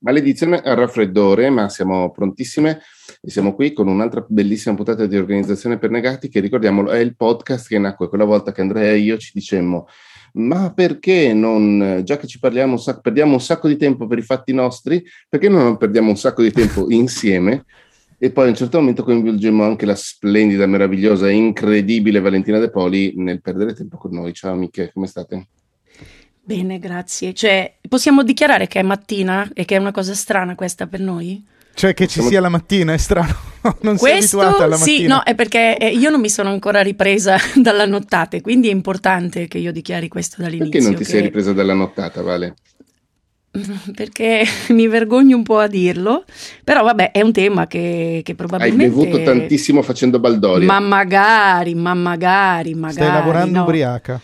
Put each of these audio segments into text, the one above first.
Maledizione al raffreddore, ma siamo prontissime e siamo qui con un'altra bellissima puntata di Organizzazione per Negati che ricordiamolo è il podcast che nacque quella volta che Andrea e io ci dicemmo ma perché non, già che ci parliamo, un sacco, perdiamo un sacco di tempo per i fatti nostri, perché non perdiamo un sacco di tempo insieme? E poi a un certo momento coinvolgemmo anche la splendida, meravigliosa, incredibile Valentina De Poli nel perdere tempo con noi. Ciao amiche, come state? Bene, grazie. Cioè, possiamo dichiarare che è mattina e che è una cosa strana questa per noi? Cioè che ci sia la mattina è strano, non Questo, sei abituata alla mattina. Sì, no, è perché eh, io non mi sono ancora ripresa dalla nottata, quindi è importante che io dichiari questo dall'inizio. Perché non ti che... sei ripresa dalla nottata, Vale? Perché mi vergogno un po' a dirlo, però vabbè, è un tema che, che probabilmente... Hai bevuto tantissimo facendo baldoria. Ma magari, ma magari, magari... Stai lavorando no. ubriaca?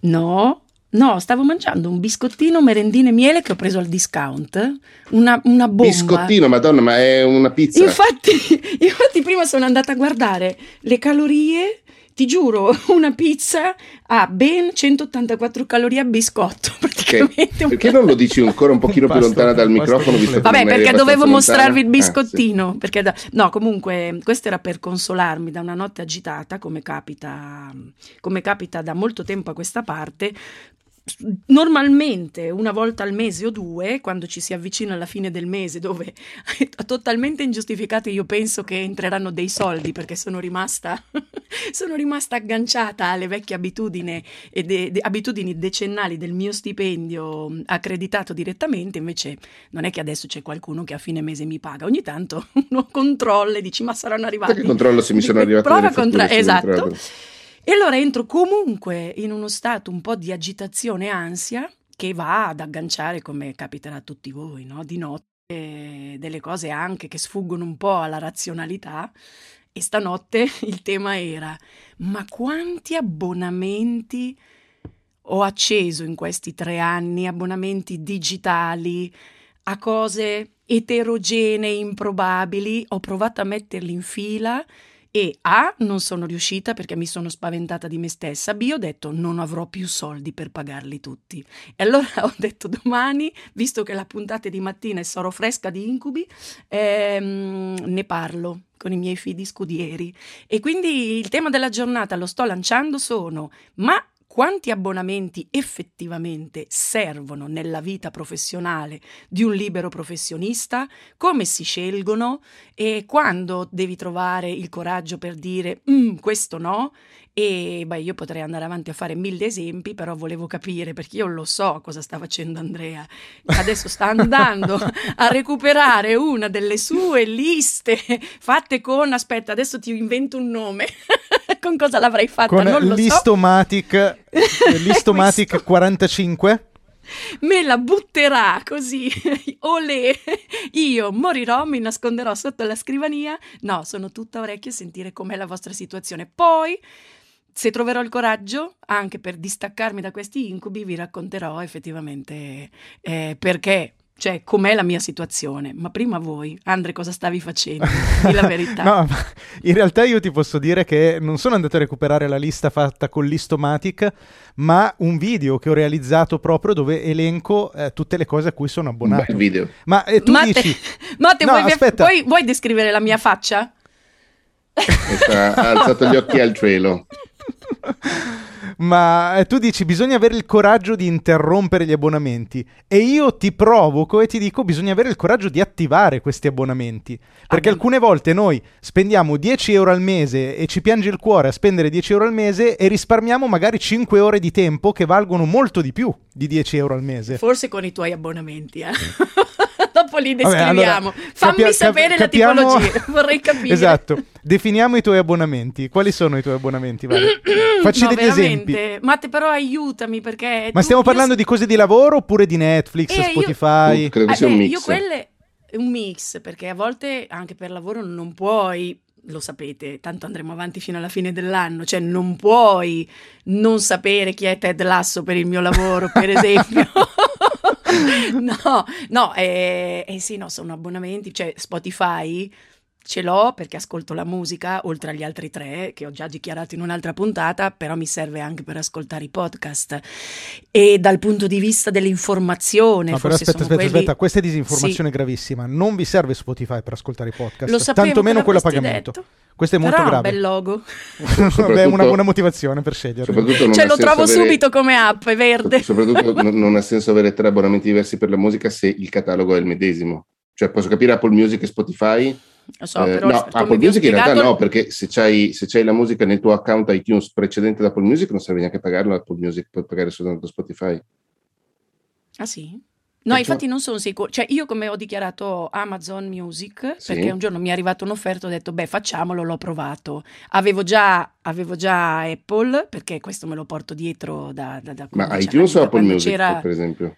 No, No, stavo mangiando un biscottino merendine miele che ho preso al discount, una, una bomba. Biscottino, madonna, ma è una pizza. Infatti, infatti prima sono andata a guardare le calorie, ti giuro, una pizza ha ben 184 calorie a biscotto, praticamente. Okay. Perché non lo dici ancora un pochino più lontana dal microfono? Visto Vabbè, perché dovevo mostrarvi il biscottino. Ah, sì. da... No, comunque, questo era per consolarmi da una notte agitata, come capita, come capita da molto tempo a questa parte, normalmente una volta al mese o due, quando ci si avvicina alla fine del mese, dove totalmente ingiustificate io penso che entreranno dei soldi perché sono rimasta, sono rimasta agganciata alle vecchie abitudini, e de, de, abitudini decennali del mio stipendio accreditato direttamente, invece non è che adesso c'è qualcuno che a fine mese mi paga, ogni tanto uno controlla e dici ma saranno arrivati. Perché controllo se mi sono arrivati? Prova a controllare, esatto. E allora entro comunque in uno stato un po' di agitazione e ansia che va ad agganciare, come capiterà a tutti voi, no? di notte, delle cose anche che sfuggono un po' alla razionalità. E stanotte il tema era: ma quanti abbonamenti ho acceso in questi tre anni? Abbonamenti digitali a cose eterogenee, improbabili. Ho provato a metterli in fila e A, non sono riuscita perché mi sono spaventata di me stessa, B, ho detto non avrò più soldi per pagarli tutti. E allora ho detto domani, visto che la puntata è di mattina e sarò fresca di incubi, ehm, ne parlo con i miei figli scudieri. E quindi il tema della giornata lo sto lanciando sono, ma quanti abbonamenti effettivamente servono nella vita professionale di un libero professionista, come si scelgono e quando devi trovare il coraggio per dire mm, questo no e beh, io potrei andare avanti a fare mille esempi, però volevo capire perché io lo so cosa sta facendo Andrea. Adesso sta andando a recuperare una delle sue liste fatte con aspetta, adesso ti invento un nome. Con cosa l'avrei fatta? Con non lo Listomatic, so. Listomatic 45 me la butterà così, olè, io morirò, mi nasconderò sotto la scrivania. No, sono tutta orecchio a sentire com'è la vostra situazione. Poi se troverò il coraggio anche per distaccarmi da questi incubi, vi racconterò effettivamente eh, perché cioè com'è la mia situazione. Ma prima voi, Andre, cosa stavi facendo? Dì la verità. no, in realtà io ti posso dire che non sono andato a recuperare la lista fatta con l'Istomatic, ma un video che ho realizzato proprio dove elenco eh, tutte le cose a cui sono abbonato. Bel video. Ma eh, tu Matte, dici... Matte, no, vuoi, aspetta. Vuoi, vuoi descrivere la mia faccia? ha alzato gli occhi al cielo. Ma eh, tu dici bisogna avere il coraggio di interrompere gli abbonamenti e io ti provoco e ti dico bisogna avere il coraggio di attivare questi abbonamenti. Perché ah, alcune volte noi spendiamo 10 euro al mese e ci piange il cuore a spendere 10 euro al mese e risparmiamo magari 5 ore di tempo che valgono molto di più di 10 euro al mese. Forse con i tuoi abbonamenti, eh? Dopo li descriviamo. Vabbè, allora, Fammi capia- sapere cap- capiamo... la tipologia, vorrei capire. Esatto. Definiamo i tuoi abbonamenti. Quali sono i tuoi abbonamenti? Vale? Facci no, degli veramente. esempi. Matte, però aiutami perché. Ma stiamo parlando io... di cose di lavoro oppure di Netflix, eh, Spotify? Io... Uh, credo sia un mix. Io quelle. Un mix, perché a volte anche per lavoro non puoi lo sapete, tanto andremo avanti fino alla fine dell'anno, cioè non puoi non sapere chi è Ted Lasso per il mio lavoro, per esempio. no, no, eh, eh, sì, no, sono abbonamenti, cioè Spotify ce l'ho perché ascolto la musica, oltre agli altri tre che ho già dichiarato in un'altra puntata, però mi serve anche per ascoltare i podcast. E dal punto di vista dell'informazione, no, però aspetta, aspetta, quelli... aspetta, questa è disinformazione sì. gravissima. Non vi serve Spotify per ascoltare i podcast, Lo sapevo, tantomeno quello a pagamento. Detto. Questo è molto però grave. un bel logo. È una buona motivazione per scegliere. Cioè lo trovo avere... subito come app, è verde. Soprattutto non ha senso avere tre abbonamenti diversi per la musica se il catalogo è il medesimo. Cioè posso capire Apple Music e Spotify, lo so, eh, però no, Apple Music in realtà no, perché se c'hai, se c'hai, la musica nel tuo account iTunes precedente ad Apple Music non serve neanche pagarlo Apple Music, puoi pagare soltanto Spotify. Ah sì? No, infatti non sono sicuro. Cioè, io come ho dichiarato Amazon Music, sì. perché un giorno mi è arrivata un'offerta, ho detto, beh, facciamolo, l'ho provato. Avevo già, avevo già Apple, perché questo me lo porto dietro da... da, da Ma iTunes o Apple Music, per esempio?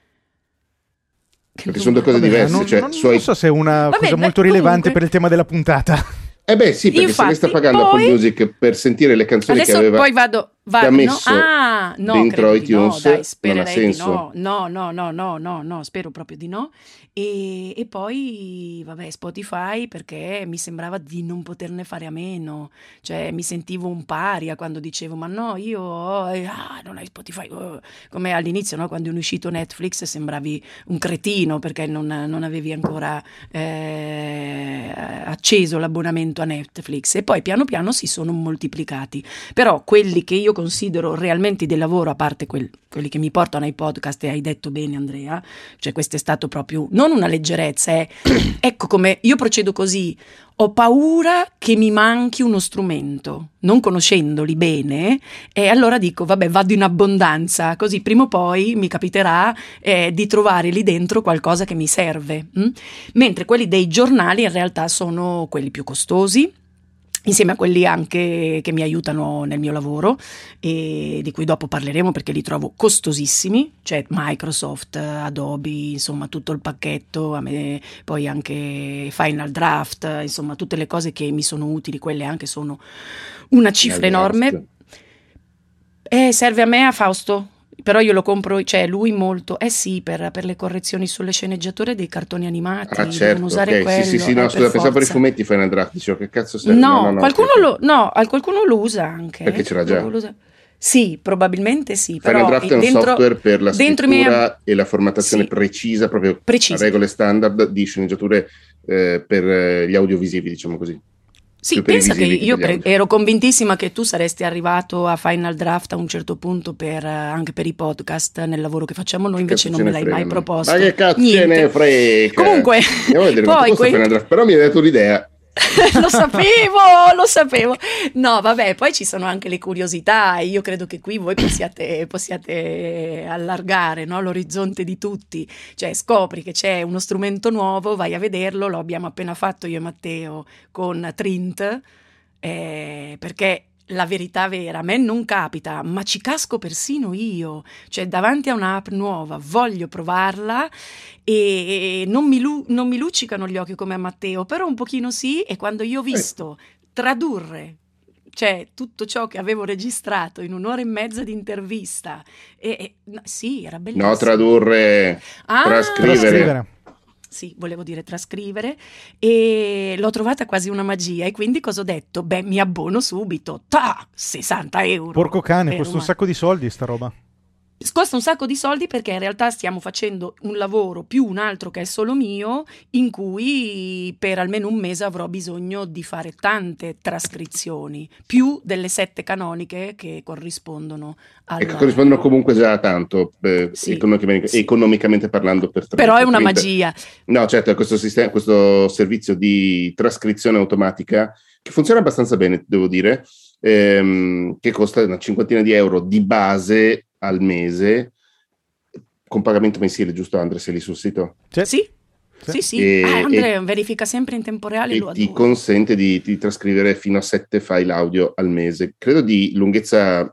Perché sono due cose Vabbè, diverse. Non, cioè, non, suoi... non so se è una Vabbè, cosa beh, molto rilevante comunque... per il tema della puntata. Eh beh sì, perché Infatti, se lei sta pagando poi... Apple Music per sentire le canzoni Adesso che aveva poi vado, vado messo no? ah, no, dentro iTunes, no, dai, non ha senso. no. No, no, no, no, no, spero proprio di no. E, e poi, vabbè, Spotify perché mi sembrava di non poterne fare a meno. Cioè, mi sentivo un paria quando dicevo, ma no, io eh, ah, non hai Spotify. Oh. Come all'inizio, no? quando è uscito Netflix sembravi un cretino perché non, non avevi ancora eh, acceso l'abbonamento a Netflix. E poi piano piano si sono moltiplicati. Però quelli che io considero realmente di lavoro, a parte quel, quelli che mi portano ai podcast, e hai detto bene Andrea, cioè questo è stato proprio non una leggerezza, è, ecco come io procedo così, ho paura che mi manchi uno strumento, non conoscendoli bene, e allora dico, vabbè, vado in abbondanza, così prima o poi mi capiterà eh, di trovare lì dentro qualcosa che mi serve. Hm? Mentre quelli dei giornali in realtà sono quelli più costosi, insieme a quelli anche che mi aiutano nel mio lavoro e di cui dopo parleremo perché li trovo costosissimi, cioè Microsoft, Adobe, insomma tutto il pacchetto, a me poi anche Final Draft, insomma tutte le cose che mi sono utili, quelle anche sono una cifra enorme. Eh, serve a me a Fausto, però io lo compro, cioè lui molto, eh sì, per, per le correzioni sulle sceneggiature dei cartoni animati, ah, certo, usare okay. quello. Sì, sì, sì, no, eh, scusa, pensavo per i fumetti Final Draft, dicevo che cazzo serve? No, no, no, no qualcuno, aspetta. lo, no, qualcuno lo usa anche. Perché c'era già? Sì, probabilmente sì. Final Draft è un dentro, software per la scrittura miei... e la formattazione Sì. precisa, proprio Precisa. a regole standard di sceneggiature eh, per eh, gli audiovisivi, diciamo così. Sì, pensa che io audio. ero convintissima che tu saresti arrivato a Final Draft a un certo punto per, eh, anche per i podcast nel lavoro che facciamo noi, invece non me l'hai mai proposto. Ma che cazzo Niente. ne frega? Comunque, poi Draft, però mi hai dato l'idea. lo sapevo, lo sapevo. No, vabbè, poi ci sono anche le curiosità io credo che qui voi possiate, possiate allargare no, l'orizzonte di tutti. Cioè, scopri che c'è uno strumento nuovo, vai a vederlo, lo abbiamo appena fatto io e Matteo con Trint, eh, perché la verità vera, a me non capita, ma ci casco persino io, cioè davanti a un'app nuova voglio provarla e non mi, lu- non mi luccicano gli occhi come a Matteo, però un pochino sì e quando io ho visto tradurre cioè tutto ciò che avevo registrato in un'ora e mezza di intervista e, e- no, sì, era bellissimo. No, tradurre, Ah, trascrivere. Trascrivere. Sì, volevo dire trascrivere e l'ho trovata quasi una magia e quindi cosa ho detto? Beh, mi abbono subito, ta, 60 euro. Porco cane, costa un sacco di soldi sta roba. Costa un sacco di soldi perché in realtà stiamo facendo un lavoro più un altro che è solo mio, in cui per almeno un mese avrò bisogno di fare tante trascrizioni, più delle sette canoniche che corrispondono al... Che corrispondono comunque già a tanto, eh, Sì, economicamente, sì. economicamente parlando. Per Però è una magia. No, certo, questo, sistema, questo servizio di trascrizione automatica che funziona abbastanza bene, devo dire, ehm, che costa una cinquantina di euro di base al mese con pagamento mensile, giusto Andre, sei lì sul sito? Cioè, Sì, sì, sì. E- Ah, Andrea verifica sempre in tempo reale, E lo ti consente di, di trascrivere fino a sette file audio al mese. Credo di lunghezza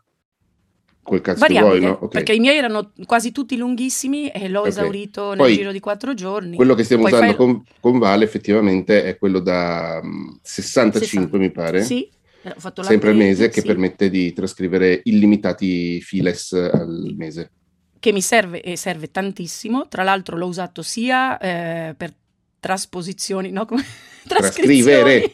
quel cazzo che Variabile, vuoi, no? Ok. perché i miei erano quasi tutti lunghissimi e l'ho Ok. esaurito nel Poi, giro di quattro giorni. Quello che stiamo Poi usando fai- con, con Vale effettivamente è quello da mm, 65, mi pare. Sì, eh, sempre al mese che sì. permette di trascrivere illimitati files al mese. che mi serve e serve tantissimo. Tra l'altro l'ho usato sia eh, per trasposizioni, no? Come- trascrivere.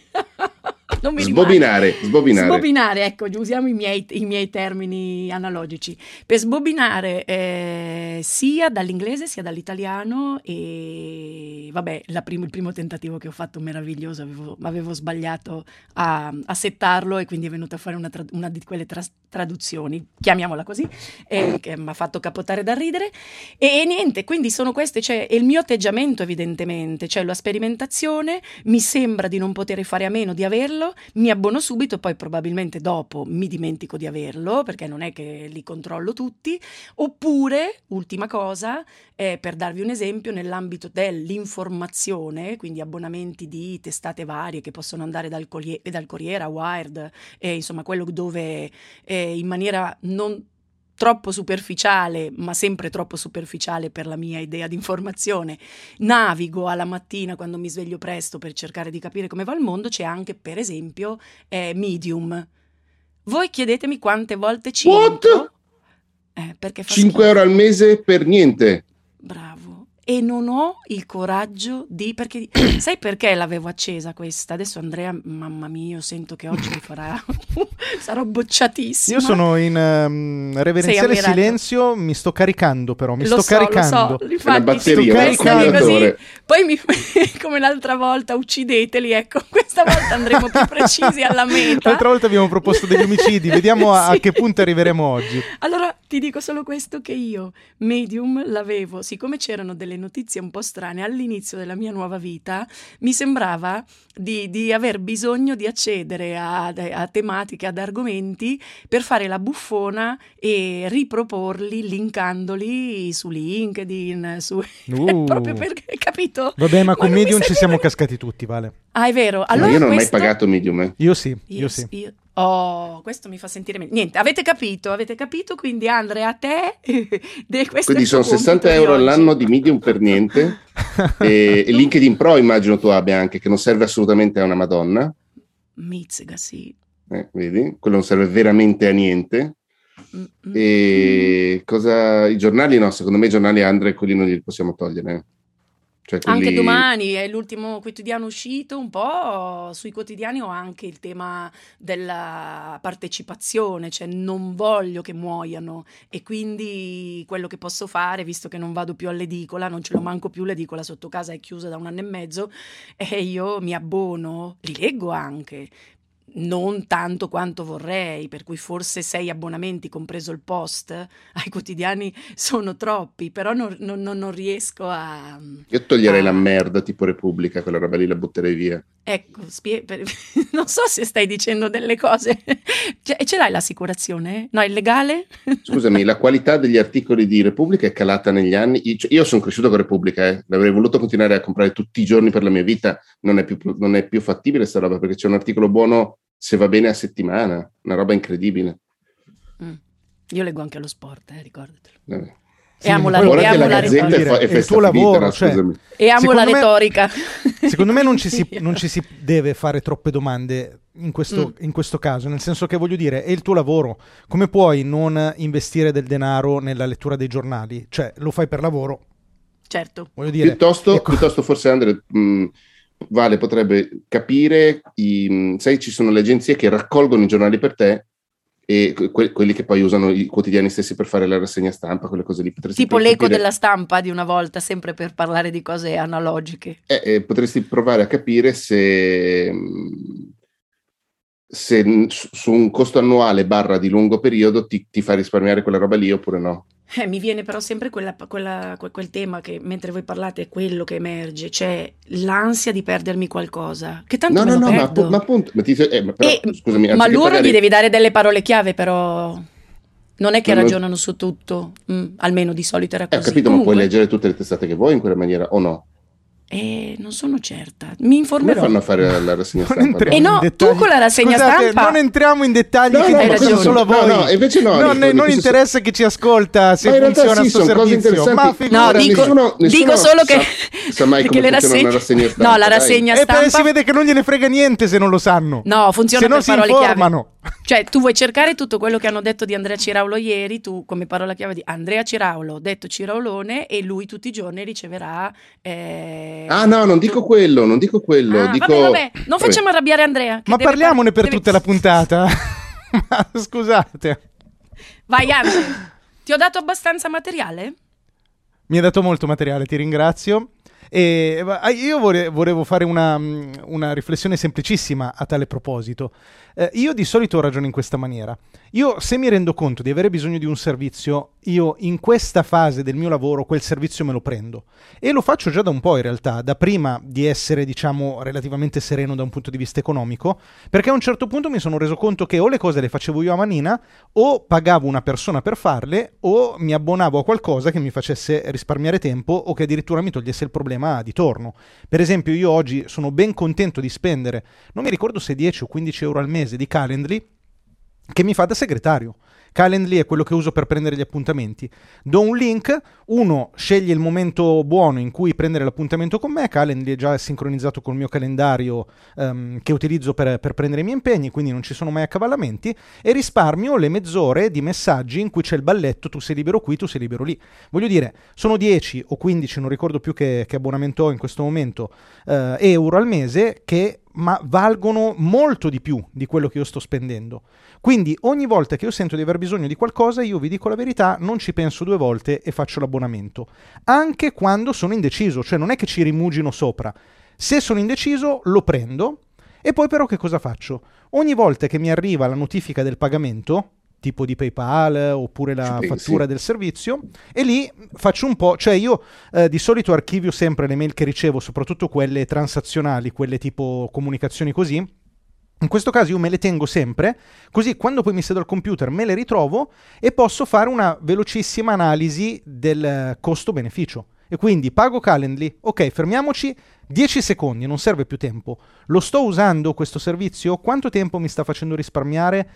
Non mi sbobinare, sbobinare. Sbobinare, ecco, usiamo i miei, i miei termini analogici. Per sbobinare eh, sia dall'inglese sia dall'italiano e vabbè, prim- il primo tentativo che ho fatto meraviglioso, avevo, avevo sbagliato a, a, settarlo e quindi è venuta a fare una, tra- una di quelle tra- traduzioni, chiamiamola così, eh, che mi ha fatto capotare da ridere. E, e niente, quindi sono queste, cioè il mio atteggiamento evidentemente, cioè la sperimentazione, mi sembra di non poter fare a meno di averlo, mi abbono subito, poi probabilmente dopo mi dimentico di averlo, perché non è che li controllo tutti, oppure, ultima cosa, eh, per darvi un esempio, nell'ambito dell'informazione, quindi abbonamenti di testate varie che possono andare dal, Corriere, dal Corriere a Wired, eh, insomma quello dove eh, in maniera non troppo superficiale, ma sempre troppo superficiale per la mia idea di informazione, navigo alla mattina quando mi sveglio presto per cercare di capire come va il mondo, c'è anche per esempio eh, Medium. Voi chiedetemi quante volte ci What? entro. Eh, perché 5 schifo. euro al mese per niente. Bravo e non ho il coraggio di perché sai perché l'avevo accesa questa? Adesso Andrea mamma mia io sento che oggi mi farà sarò bocciatissima. Io sono in um, reverenziale silenzio mi sto caricando però mi lo sto so, caricando lo so. infatti batteria, sto così poi mi, come l'altra volta uccideteli ecco questa volta andremo più precisi alla meta. L'altra volta abbiamo proposto degli omicidi vediamo a, sì. a che punto arriveremo oggi. Allora ti dico solo questo che io Medium l'avevo siccome c'erano delle notizie un po' strane all'inizio della mia nuova vita, mi sembrava di, di aver bisogno di accedere a, a, tematiche, ad argomenti per fare la buffona e riproporli linkandoli su LinkedIn, su... Uh. proprio perché, capito? Vabbè, ma con ma Medium ci siamo cascati tutti, Vale. Ah, è vero. Allora, no, io non questo... ho mai pagato Medium. Eh. Io sì, io, io sì. Io, Oh, questo mi fa sentire meglio. Niente, avete capito, avete capito, quindi Andrea, a te... quindi sono 60 euro all'anno di medium per niente e, e LinkedIn Pro immagino tu abbia anche, che non serve assolutamente a una madonna. Mizziga, sì. Eh, vedi? Quello non serve veramente a niente. Mm-hmm. E cosa... I giornali no, secondo me i giornali Andrea quelli non li possiamo togliere. Cioè quelli... Anche domani è l'ultimo quotidiano uscito, un po' sui quotidiani ho anche il tema della partecipazione, cioè non voglio che muoiano e quindi quello che posso fare, visto che non vado più all'edicola, non ce l'ho manco più, l'edicola sotto casa è chiusa da un anno e mezzo, e io mi abbono, li leggo anche, non tanto quanto vorrei, per cui forse sei abbonamenti, compreso il post, ai quotidiani sono troppi, però non, non, non riesco a... Io toglierei a... la merda tipo Repubblica, quella roba lì la butterei via. Ecco, spie... non so se stai dicendo delle cose. Cioè, ce l'hai l'assicurazione? No, è legale? Scusami, la qualità degli articoli di Repubblica è calata negli anni. Io, cioè, io sono cresciuto con Repubblica, eh. l'avrei voluto continuare a comprare tutti i giorni per la mia vita, non è più, non è più fattibile questa roba perché c'è un articolo buono se va bene a settimana, una roba incredibile. Mm. Io leggo anche lo sport, eh, ricordatelo. Vabbè. Sì, e amo la, e amo la retorica. È, è il tuo lavoro, cioè, e amo la retorica. Me, secondo me non ci, si, non ci, si, deve fare troppe domande in questo, mm. in questo, caso, nel senso che voglio dire, è il tuo lavoro. Come puoi non investire del denaro nella lettura dei giornali? Cioè, lo fai per lavoro. Certo. Voglio dire, piuttosto, ecco. piuttosto forse Andre... Mh, mm, Vale potrebbe capire, i, sai, ci sono le agenzie che raccolgono i giornali per te e que- quelli che poi usano i quotidiani stessi per fare la rassegna stampa, quelle cose lì. Potresti tipo l'eco capire... della stampa di una volta, sempre per parlare di cose analogiche. Eh, eh, potresti provare a capire se, se su un costo annuale barra di lungo periodo ti, ti fa risparmiare quella roba lì oppure no. Eh, mi viene però sempre quella, quella, quel tema che mentre voi parlate è quello che emerge, cioè l'ansia di perdermi qualcosa. Che tanto no, no, no, ma, ma, appunto, ma, ti, eh, ma, però, e, scusami, ma loro pagare... gli devi dare delle parole chiave, però non è che non ragionano lo... su tutto, mm, almeno di solito era così. Eh, ho capito, Comunque... ma puoi leggere tutte le testate che vuoi in quella maniera o no? Eh, non sono certa. Mi informerò. Come fanno a fare la rassegna stampa? E eh no, tu con la rassegna Scusate, stampa. Non entriamo in dettagli no, che no, interessano solo a voi. No, no, invece no. Non, dico, non interessa so... chi ci ascolta se ma funziona questo sì, servizio. Ma no, dico, nessuno, nessuno dico solo che, sa, sa mai come le rassegne... rassegna stampa. No, la rassegna dai. stampa. E poi si vede che non gliene frega niente se non lo sanno. No, funziona se per non si informano. Cioè, tu vuoi cercare tutto quello che hanno detto di Andrea Ciraulo ieri, tu come parola chiave di Andrea Ciraulo, detto Ciraolone, e lui tutti i giorni riceverà... Eh... Ah no, non dico quello, non dico quello. Ah, dico... Vabbè, vabbè, non vabbè. facciamo arrabbiare Andrea. Ma parliamone par- per deve... tutta la puntata. Scusate. Vai Andrea, ti ho dato abbastanza materiale? Mi ha dato molto materiale, ti ringrazio. E io volevo fare una, una, riflessione semplicissima a tale proposito. Eh, io di solito ragiono in questa maniera. Io se mi rendo conto di avere bisogno di un servizio, io in questa fase del mio lavoro quel servizio me lo prendo. E lo faccio già da un po' in realtà, da prima di essere diciamo relativamente sereno da un punto di vista economico, perché a un certo punto mi sono reso conto che o le cose le facevo io a manina, o pagavo una persona per farle, o mi abbonavo a qualcosa che mi facesse risparmiare tempo o che addirittura mi togliesse il problema di torno. Per esempio io oggi sono ben contento di spendere, non mi ricordo se 10 o 15 euro al mese di Calendly, che mi fa da segretario. Calendly è quello che uso per prendere gli appuntamenti. Do un link, uno sceglie il momento buono in cui prendere l'appuntamento con me, Calendly è già sincronizzato col mio calendario um, che utilizzo per, per, prendere i miei impegni, quindi non ci sono mai accavallamenti, e risparmio le mezz'ore di messaggi in cui c'è il balletto, tu sei libero qui, tu sei libero lì. Voglio dire, sono 10 o 15, non ricordo più che, che abbonamento ho in questo momento, uh, euro al mese che ma valgono molto di più di quello che io sto spendendo. Quindi ogni volta che io sento di aver bisogno di qualcosa, io vi dico la verità, non ci penso due volte e faccio l'abbonamento. Anche quando sono indeciso, cioè non è che ci rimugino sopra. Se sono indeciso, lo prendo. E poi però che cosa faccio? Ogni volta che mi arriva la notifica del pagamento, tipo di PayPal oppure la fattura del servizio e lì faccio un po', cioè io eh, di solito archivio sempre le mail che ricevo, soprattutto quelle transazionali, quelle tipo comunicazioni così. In questo caso io me le tengo sempre, così quando poi mi siedo al computer me le ritrovo e posso fare una velocissima analisi del costo-beneficio. E quindi pago Calendly, ok, fermiamoci 10 secondi, non serve più tempo. Lo sto usando questo servizio? Quanto tempo mi sta facendo risparmiare?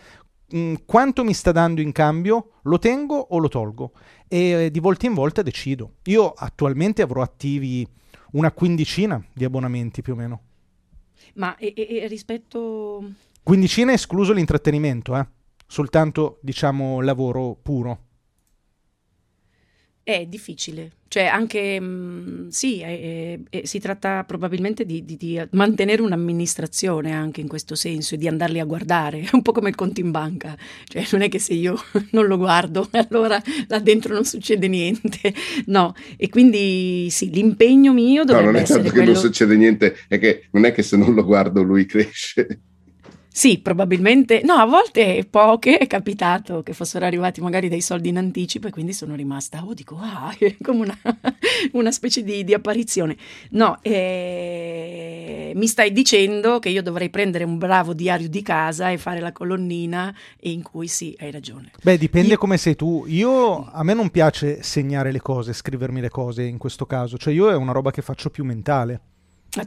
Mm, quanto mi sta dando in cambio, lo tengo o lo tolgo e eh, di volta in volta decido. Io attualmente avrò attivi una quindicina di abbonamenti più o meno. Ma e, e rispetto... Quindicina escluso l'intrattenimento, eh? soltanto diciamo lavoro puro. È difficile, cioè anche mh, mm, sì, è, è, è, si tratta probabilmente di, di, di, mantenere un'amministrazione anche in questo senso e di andarli a guardare, è un po' come il conto in banca, cioè non è che se io non lo guardo allora là dentro non succede niente, no, e quindi sì, l'impegno mio dovrebbe no, non è tanto quello... che non succede niente, è che non è che se non lo guardo lui cresce. Sì, probabilmente, no, a volte poche è capitato che fossero arrivati magari dei soldi in anticipo e quindi sono rimasta, oh dico, ah, è come una, una specie di, di, apparizione. No, eh, mi stai dicendo che io dovrei prendere un bravo diario di casa e fare la colonnina in cui sì, hai ragione. Beh, dipende io... come sei tu. Io, a me non piace segnare le cose, scrivermi le cose in questo caso, cioè io è una roba che faccio più mentale.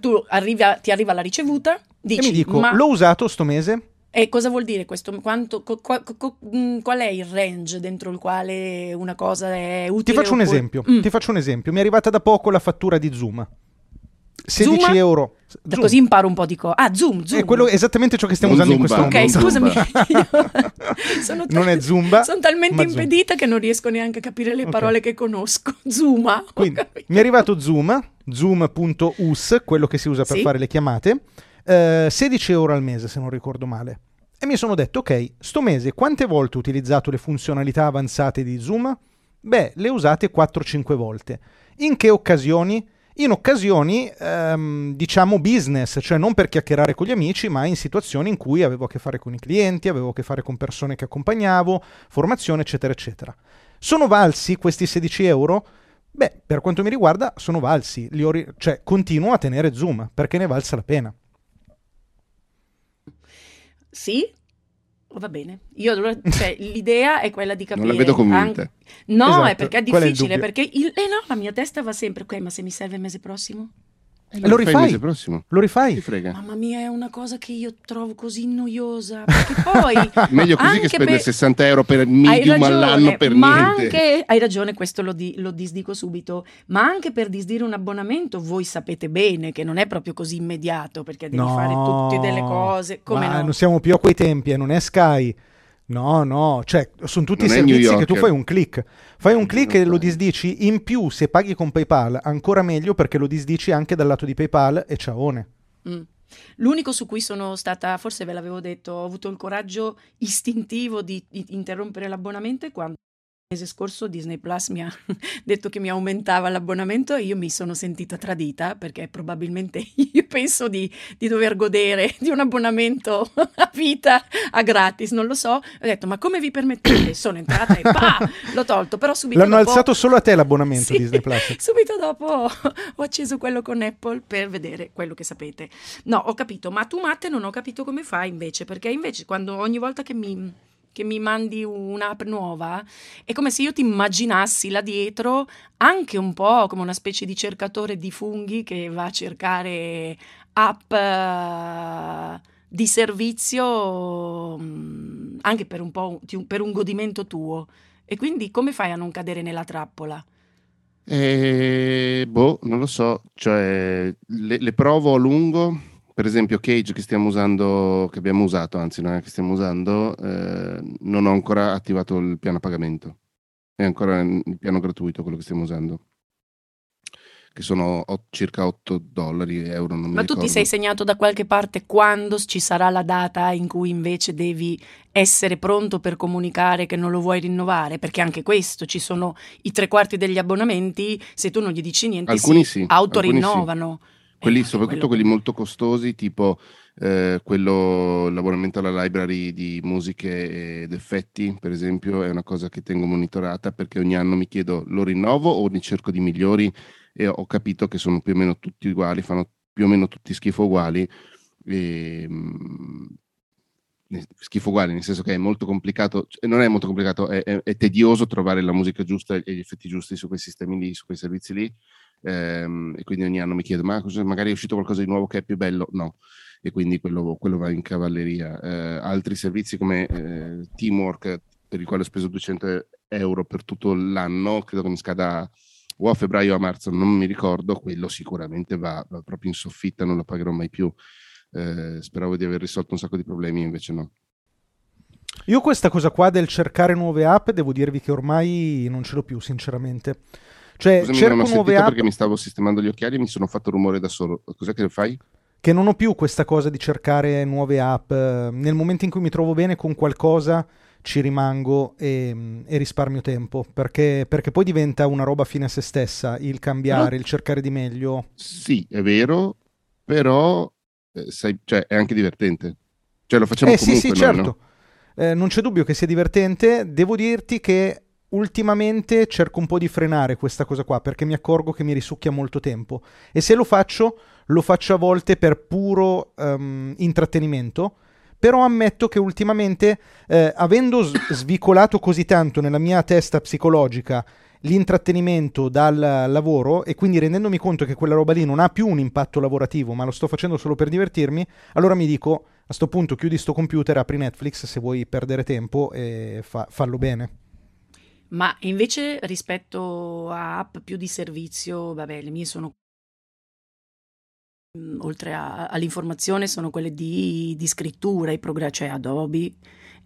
Tu arrivi a, ti arriva la ricevuta, dici, e mi dico, ma... l'ho usato sto mese? E cosa vuol dire questo? Quanto, co, co, co, mm, qual è il range dentro il quale una cosa è utile? Ti faccio oppure... un esempio. Mm. Ti faccio un esempio. Mi è arrivata da poco la fattura di Zoom. 16 Zoom? euro. Zoom. Così imparo un po' di cose. Ah, Zoom, Zoom. È quello, esattamente ciò che stiamo non usando Zumba. in questo momento. Ok, scusami. sono non è Zumba. Sono talmente impedita Zoom. che non riesco neanche a capire le parole okay. che conosco. Zuma. Quindi, mi è arrivato Zoom, zoom.us, quello che si usa per sì? fare le chiamate. Eh, 16 euro al mese, se non ricordo male. E mi sono detto, ok, sto mese quante volte ho utilizzato le funzionalità avanzate di Zoom? Beh, le usate 4-5 volte. In che occasioni? In occasioni, ehm, diciamo, business, cioè non per chiacchierare con gli amici, ma in situazioni in cui avevo a che fare con i clienti, avevo a che fare con persone che accompagnavo, formazione, eccetera, eccetera. Sono valsi questi 16 euro? Beh, per quanto mi riguarda, sono valsi, ri- cioè continuo a tenere Zoom perché ne valsa la pena. Sì, Va bene, io allora, cioè, l'idea è quella di capire. Non la vedo convinta. Anche... No, esatto. è perché è difficile, è perché il... eh no, la mia testa va sempre, ok, ma se mi serve il mese prossimo? Eh, lo, rifai? Il prossimo. Lo rifai? Mamma mia, è una cosa che io trovo così noiosa. Perché poi. Meglio così che spendere per... 60 euro per medium ragione, all'anno per ma niente. Anche, hai ragione, questo lo, di, lo, disdico subito. Ma anche per disdire un abbonamento, voi sapete bene che non è proprio così immediato perché devi no, fare tutte delle cose. Come no? Non siamo più a quei tempi, eh, non è Sky. No, no, cioè sono tutti non i servizi che tu fai un click. Fai un click e lo disdici in più se paghi con PayPal, ancora meglio perché lo disdici anche dal lato di PayPal e ciaone. Mm. L'unico su cui sono stata, forse ve l'avevo detto, ho avuto il coraggio istintivo di, di interrompere l'abbonamento è quando mese scorso Disney Plus mi ha detto che mi aumentava l'abbonamento e io mi sono sentita tradita perché probabilmente io penso di, di dover godere di un abbonamento a vita a gratis, non lo so. Ho detto ma come vi permettete? Sono entrata e pa, l'ho tolto, però subito L'hanno dopo... alzato solo a te l'abbonamento sì, Disney Plus. Subito dopo ho acceso quello con Apple per vedere quello che sapete. No, ho capito, ma tu Matte non ho capito come fai invece, perché invece quando ogni volta che mi che mi mandi un'app nuova, è come se io ti immaginassi là dietro anche un po' come una specie di cercatore di funghi che va a cercare app uh, di servizio um, anche per un po' per un godimento tuo. E quindi come fai a non cadere nella trappola? Eh, boh, non lo so, cioè le, le provo a lungo per esempio Cage che stiamo usando, che abbiamo usato, anzi non è che stiamo usando, eh, non ho ancora attivato il piano a pagamento. È ancora il piano gratuito quello che stiamo usando. Che sono o, circa 8 dollari, euro. Non Ma tu ti sei segnato da qualche parte quando ci sarà la data in cui invece devi essere pronto per comunicare che non lo vuoi rinnovare? Perché anche questo, ci sono i tre quarti degli abbonamenti, se tu non gli dici niente, alcuni si sì, autorinnovano. Sì. Quelli, eh, soprattutto quelli molto costosi, tipo eh, quello, l'abbonamento alla library di musiche ed effetti, per esempio, è una cosa che tengo monitorata perché ogni anno mi chiedo lo rinnovo o ne cerco di migliori e ho capito che sono più o meno tutti uguali, fanno più o meno tutti schifo uguali. E, mh, schifo uguali, nel senso che è molto complicato, cioè, non è molto complicato, è, è, è, tedioso trovare la musica giusta e gli effetti giusti su quei sistemi lì, su quei servizi lì ehm, e quindi ogni anno mi chiedo ma magari è uscito qualcosa di nuovo che è più bello? No, e quindi quello, quello va in cavalleria. Eh, altri servizi come eh, Teamwork, per il quale ho speso 200 euro per tutto l'anno, credo che mi scada o a febbraio o a marzo, non mi ricordo, quello sicuramente va, va proprio in soffitta, non lo pagherò mai più. Eh, speravo di aver risolto un sacco di problemi, invece no. Io questa cosa qua del cercare nuove app, devo dirvi che ormai non ce l'ho più, sinceramente. Cioè, Scusami, cerco non ho nuove app... perché mi stavo sistemando gli occhiali e mi sono fatto rumore da solo. Cos'è che fai? Che non ho più questa cosa di cercare nuove app. Nel momento in cui mi trovo bene con qualcosa ci rimango e, e risparmio tempo perché, perché, poi diventa una roba fine a se stessa il cambiare, no. il cercare di meglio. Sì, è vero, però eh, sai, cioè, è anche divertente. Cioè lo facciamo eh, comunque sì, sì, noi, certo. No? Eh, non c'è dubbio che sia divertente. Devo dirti che ultimamente cerco un po' di frenare questa cosa qua perché mi accorgo che mi risucchia molto tempo. E se lo faccio lo faccio a volte per puro um, intrattenimento però ammetto che ultimamente eh, avendo svicolato così tanto nella mia testa psicologica l'intrattenimento dal lavoro e quindi rendendomi conto che quella roba lì non ha più un impatto lavorativo ma lo sto facendo solo per divertirmi allora mi dico a questo punto chiudi sto computer apri Netflix se vuoi perdere tempo e fa- fallo bene ma invece rispetto a app più di servizio, vabbè, le mie sono mm, oltre a, all'informazione sono quelle di, di scrittura, i programmi, cioè Adobe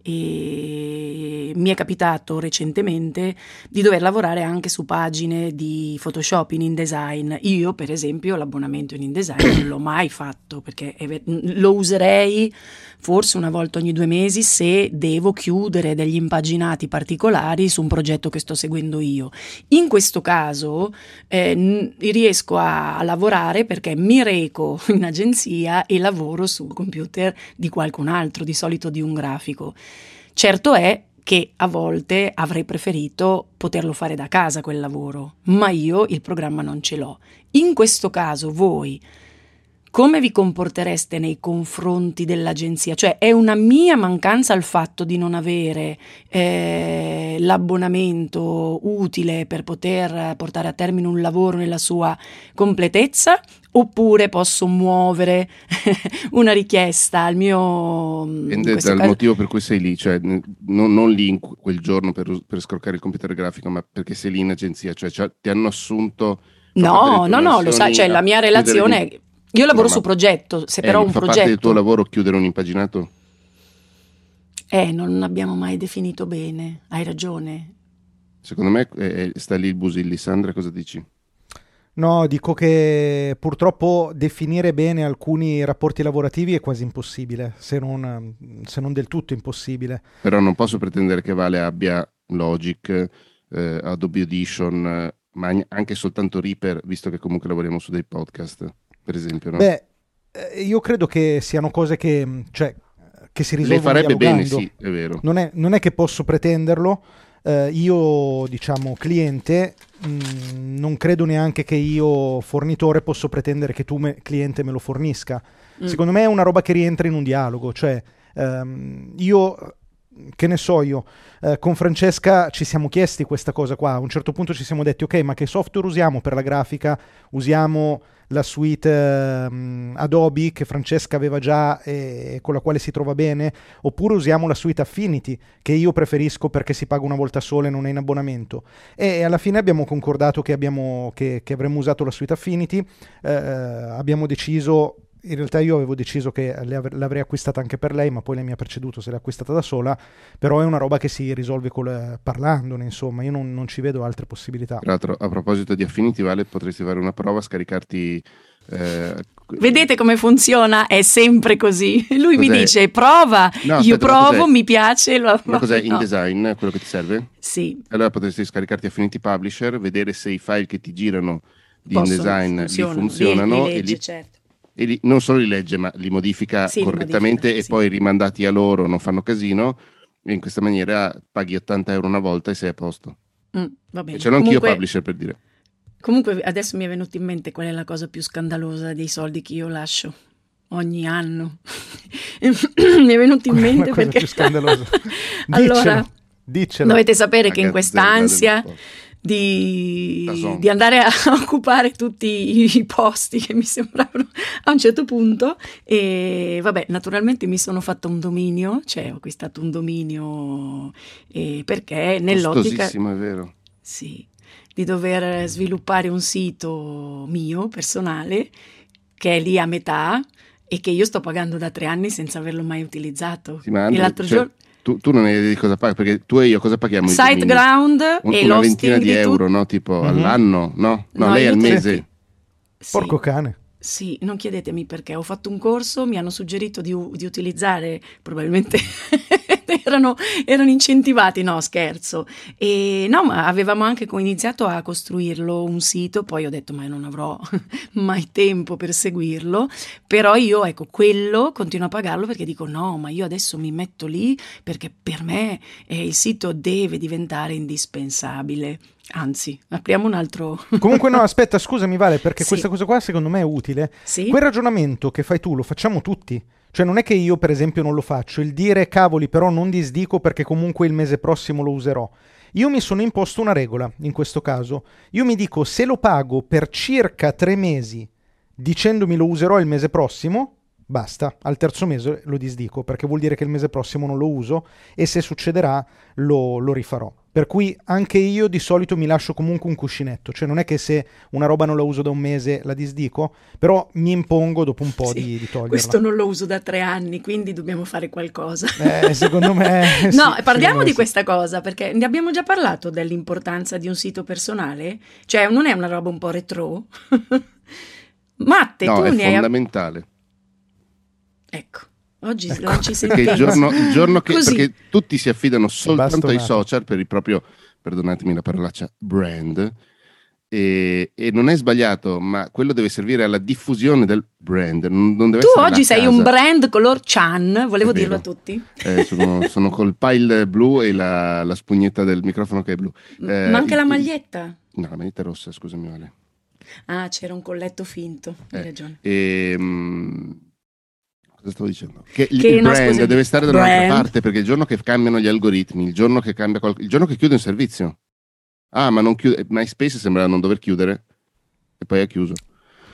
e mi è capitato recentemente di dover lavorare anche su pagine di Photoshop in InDesign. Io, per esempio, l'abbonamento in InDesign non l'ho mai fatto perché lo userei forse una volta ogni due mesi se devo chiudere degli impaginati particolari su un progetto che sto seguendo io. In questo caso eh, riesco a, a lavorare perché mi reco in agenzia e lavoro sul computer di qualcun altro, di solito di un grafico. Certo è che a volte avrei preferito poterlo fare da casa quel lavoro, ma io il programma non ce l'ho. In questo caso voi come vi comportereste nei confronti dell'agenzia? Cioè è una mia mancanza il fatto di non avere eh, l'abbonamento utile per poter portare a termine un lavoro nella sua completezza? Oppure posso muovere una richiesta al mio... Dipende dal caso... motivo per cui sei lì, cioè non, non lì quel giorno per, per scroccare il computer grafico, ma perché sei lì in agenzia, cioè, cioè ti hanno assunto... No, no, no, lo sai, cioè la mia relazione... Io lavoro no, su progetto, se eh, però un fa progetto... parte del tuo lavoro chiudere un impaginato? Eh, non abbiamo mai definito bene, hai ragione. Secondo me eh, sta lì il Busilli. Sandra, cosa dici? No, dico che purtroppo definire bene alcuni rapporti lavorativi è quasi impossibile, se non, se non del tutto impossibile. Però non posso pretendere che Vale abbia Logic, eh, Adobe Audition, ma anche soltanto Reaper, visto che comunque lavoriamo su dei podcast per esempio? No? Beh, eh, io credo che siano cose che, mm, cioè, che si risolvono. Le farebbe dialogando. bene, sì, è vero. Non è, non è che posso pretenderlo. Uh, io, diciamo, cliente, mh, mm, non credo neanche che io, fornitore, posso pretendere che tu, me, cliente, me lo fornisca. Mm. Secondo me è una roba che rientra in un dialogo. Cioè, um, io che ne so io, eh, con Francesca ci siamo chiesti questa cosa qua, a un certo punto ci siamo detti ok ma che software usiamo per la grafica? Usiamo la suite eh, Adobe che Francesca aveva già e con la quale si trova bene, oppure usiamo la suite Affinity che io preferisco perché si paga una volta sola e non è in abbonamento. E alla fine abbiamo concordato che, abbiamo, che, che avremmo usato la suite Affinity, eh, abbiamo deciso in realtà io avevo deciso che l'avrei acquistata anche per lei, ma poi lei mi ha preceduto, se l'è acquistata da sola, però è una roba che si risolve col, parlandone, insomma, io non, non, ci vedo altre possibilità. Tra l'altro, a proposito di Affinity, Vale, potresti fare una prova, scaricarti... Eh, Vedete come funziona? È sempre così. Lui cos'è? mi dice prova, no, aspetta, io provo, mi piace. Lo... Ma cos'è no. InDesign, quello che ti serve? Sì. Allora potresti scaricarti Affinity Publisher, vedere se i file che ti girano di Possono, InDesign funzionano, funzionano li, li legge, e lì certo e li, non solo li legge ma li modifica sì, correttamente modifica, e sì. poi rimandati a loro non fanno casino e in questa maniera paghi 80 euro una volta e sei a posto. Mm, va bene. E ce l'ho anch'io publisher per dire. Comunque adesso mi è venuto in mente qual è la cosa più scandalosa dei soldi che io lascio ogni anno. mi è venuto in mente la perché... più scandalosa. allora, Diccelo. dovete sapere la che in quest'ansia di, di, andare a occupare tutti i posti che mi sembravano a un certo punto. E vabbè naturalmente mi sono fatta un dominio cioè ho acquistato un dominio eh, perché nell'ottica è vero. Sì di dover sviluppare un sito mio personale che è lì a metà e che io sto pagando da tre anni senza averlo mai utilizzato. Sì, e l'altro cioè, giorno tu, tu, non hai idea di cosa paghi, perché tu e io cosa paghiamo? Siteground Un, e una ventina di euro, no? Tipo mm-hmm. all'anno, no? No, no lei al mese. Sì. Porco cane. Sì, non chiedetemi perché, ho fatto un corso, mi hanno suggerito di, di utilizzare, probabilmente erano, erano, incentivati, no scherzo, e no, ma avevamo anche iniziato a costruirlo un sito, poi ho detto ma non avrò mai tempo per seguirlo, però io ecco quello continuo a pagarlo perché dico no, ma io adesso mi metto lì perché per me eh, il sito deve diventare indispensabile Anzi, apriamo un altro. Comunque, no, aspetta, scusami, Vale, perché sì. questa cosa qua secondo me è utile. Sì? Quel ragionamento che fai tu lo facciamo tutti. Cioè, non è che io, per esempio, non lo faccio. Il dire cavoli, però non disdico perché comunque il mese prossimo lo userò. Io mi sono imposto una regola in questo caso. Io mi dico se lo pago per circa tre mesi dicendomi lo userò il mese prossimo, basta, al terzo mese lo disdico perché vuol dire che il mese prossimo non lo uso e se succederà lo, lo rifarò. Per cui anche io di solito mi lascio comunque un cuscinetto, cioè non è che se una roba non la uso da un mese la disdico, però mi impongo dopo un po' sì, di, di toglierla. Questo non lo uso da tre anni, quindi dobbiamo fare qualcosa. Eh, secondo me... no, sì, parliamo di sì. questa cosa, perché ne abbiamo già parlato dell'importanza di un sito personale? Cioè non è una roba un po' retro? Matte, no, tu è ne hai... Ecco. Oggi ecco, lanci sentenze. Perché il giorno, il giorno che perché tutti si affidano soltanto ai social per il proprio, perdonatemi la parolaccia, brand. E, e, non è sbagliato, ma quello deve servire alla diffusione del brand. Non, non tu oggi sei un brand color Chan, volevo dirlo a tutti. Eh, sono, sono, col pile blu e la, la, spugnetta del microfono che è blu. Eh, ma anche il, la maglietta? No, la maglietta è rossa, scusami Vale. Ah, c'era un colletto finto, hai Eh, ragione. E, mm, cosa stavo dicendo? Che, il- Che, il no, brand scusi, deve stare da un'altra brand. parte perché il giorno che cambiano gli algoritmi, il giorno che cambia qual- il giorno che chiude un servizio. Ah, ma non chiude. MySpace sembra non dover chiudere e poi ha chiuso.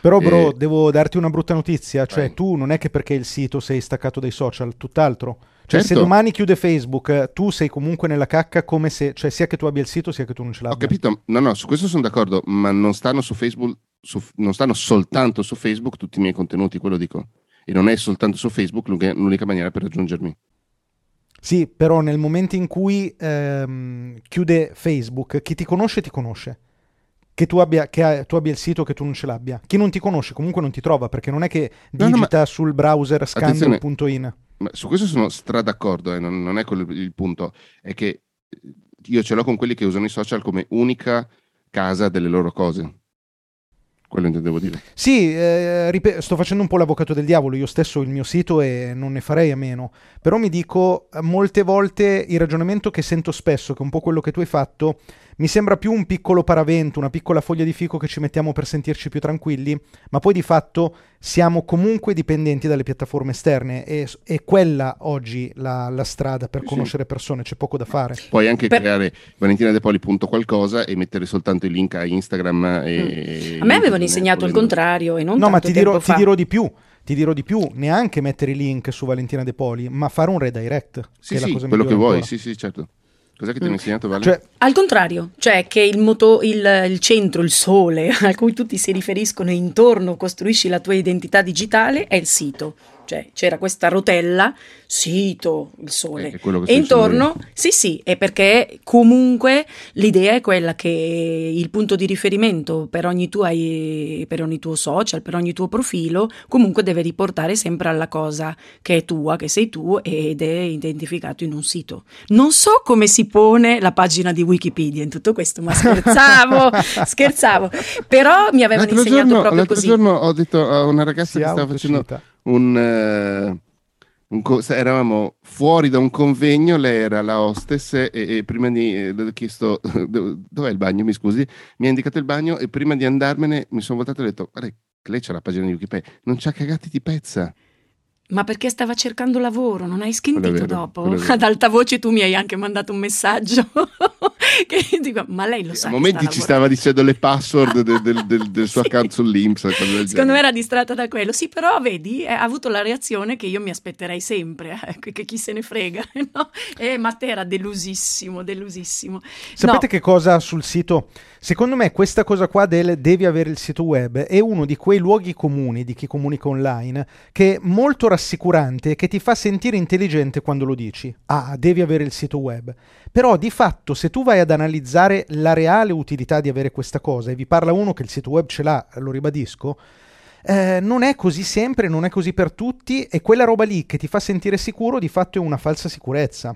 Però, bro, Eh, devo darti una brutta notizia. Cioè, vai. tu non è che perché il sito sei staccato dai social, tutt'altro. Cioè, se Certo. domani chiude Facebook, tu sei comunque nella cacca come se, cioè, sia che tu abbia il sito, sia che tu non ce Ho l'abbia. capito, no, no, su questo sono d'accordo, ma non stanno su Facebook, su- non stanno soltanto su Facebook tutti i miei contenuti, quello dico. E non è soltanto su Facebook l'unica, maniera per raggiungermi. Sì, però nel momento in cui ehm, chiude Facebook, chi ti conosce ti conosce. Che tu abbia, che ha- tu abbia il sito, che tu non ce l'abbia. Chi non ti conosce comunque non ti trova, perché non è che No, no, digita sul browser scandal.in. Ma su questo sono stra d'accordo, eh, non, non è quello il punto, è che eh, io ce l'ho con quelli che usano i social come unica casa delle loro cose. Quello intendevo dire. Sì, eh, rip- sto facendo un po' l'avvocato del diavolo, io stesso il mio sito e non ne farei a meno, però mi dico eh, molte volte il ragionamento che sento spesso, che è un po' quello che tu hai fatto, mi sembra più un piccolo paravento, una piccola foglia di fico che ci mettiamo per sentirci più tranquilli, ma poi di fatto siamo comunque dipendenti dalle piattaforme esterne e è quella oggi la, la strada per Sì, sì. conoscere persone, c'è poco da fare. Puoi anche Per- creare Valentina De Poli punto qualcosa e mettere soltanto il link a Instagram. E Mm. A me avevano LinkedIn, insegnato il contrario e non No, ma ti dirò, ti dirò di più. Ti dirò di più, neanche mettere i link su Valentina De Poli, ma fare un redirect. Sì, che è la sì, cosa quello che vuoi, ancora. sì, sì, certo. Cos'è che ti Mm. hanno insegnato, Vale? Cioè, Al contrario, cioè che il, moto- il- il centro, il sole a cui tutti si riferiscono e intorno costruisci la tua identità digitale è il sito. Cioè c'era questa rotella, sito, il sole. Eh, E intorno, sì sì, è perché comunque l'idea è quella che il punto di riferimento per ogni, tua, per ogni tuo social, per ogni tuo profilo, comunque deve riportare sempre alla cosa che è tua, che sei tu ed è identificato in un sito. Non so come si pone la pagina di Wikipedia in tutto questo, ma scherzavo, scherzavo. Però mi avevano L'altro insegnato giorno, proprio l'altro così. giorno ho detto a una ragazza si che stava facendo autocita. Un, eh, un eravamo fuori da un convegno, lei era la hostess e, e prima di eh, le ho chiesto "Dov- dov'è il bagno, mi scusi, mi ha indicato il bagno e prima di andarmene mi sono voltato e ho detto guarda lei c'ha la pagina di Wikipedia, non c'ha cagati di pezza. Ma perché stava cercando lavoro, non hai vero, dopo? Ad alta voce tu mi hai anche mandato un messaggio che dico, ma lei lo sa a momenti sta ci stava dicendo le password del, del- del- del suo Sì. account sull'Inps. Secondo genere. me era distratta da quello. Sì, però vedi, eh, ha avuto la reazione che io mi aspetterei sempre, eh, che, chi se ne frega. No? E Matteo era delusissimo, delusissimo. Sapete No, che cosa sul sito? Secondo me questa cosa qua del devi avere il sito web è uno di quei luoghi comuni di chi comunica online che è molto rassicurante e che ti fa sentire intelligente quando lo dici. Ah, devi avere il sito web. Però di fatto se tu vai ad analizzare la reale utilità di avere questa cosa e vi parla uno che il sito web ce l'ha, lo ribadisco, eh, non è così sempre, non è così per tutti e quella roba lì che ti fa sentire sicuro di fatto è una falsa sicurezza.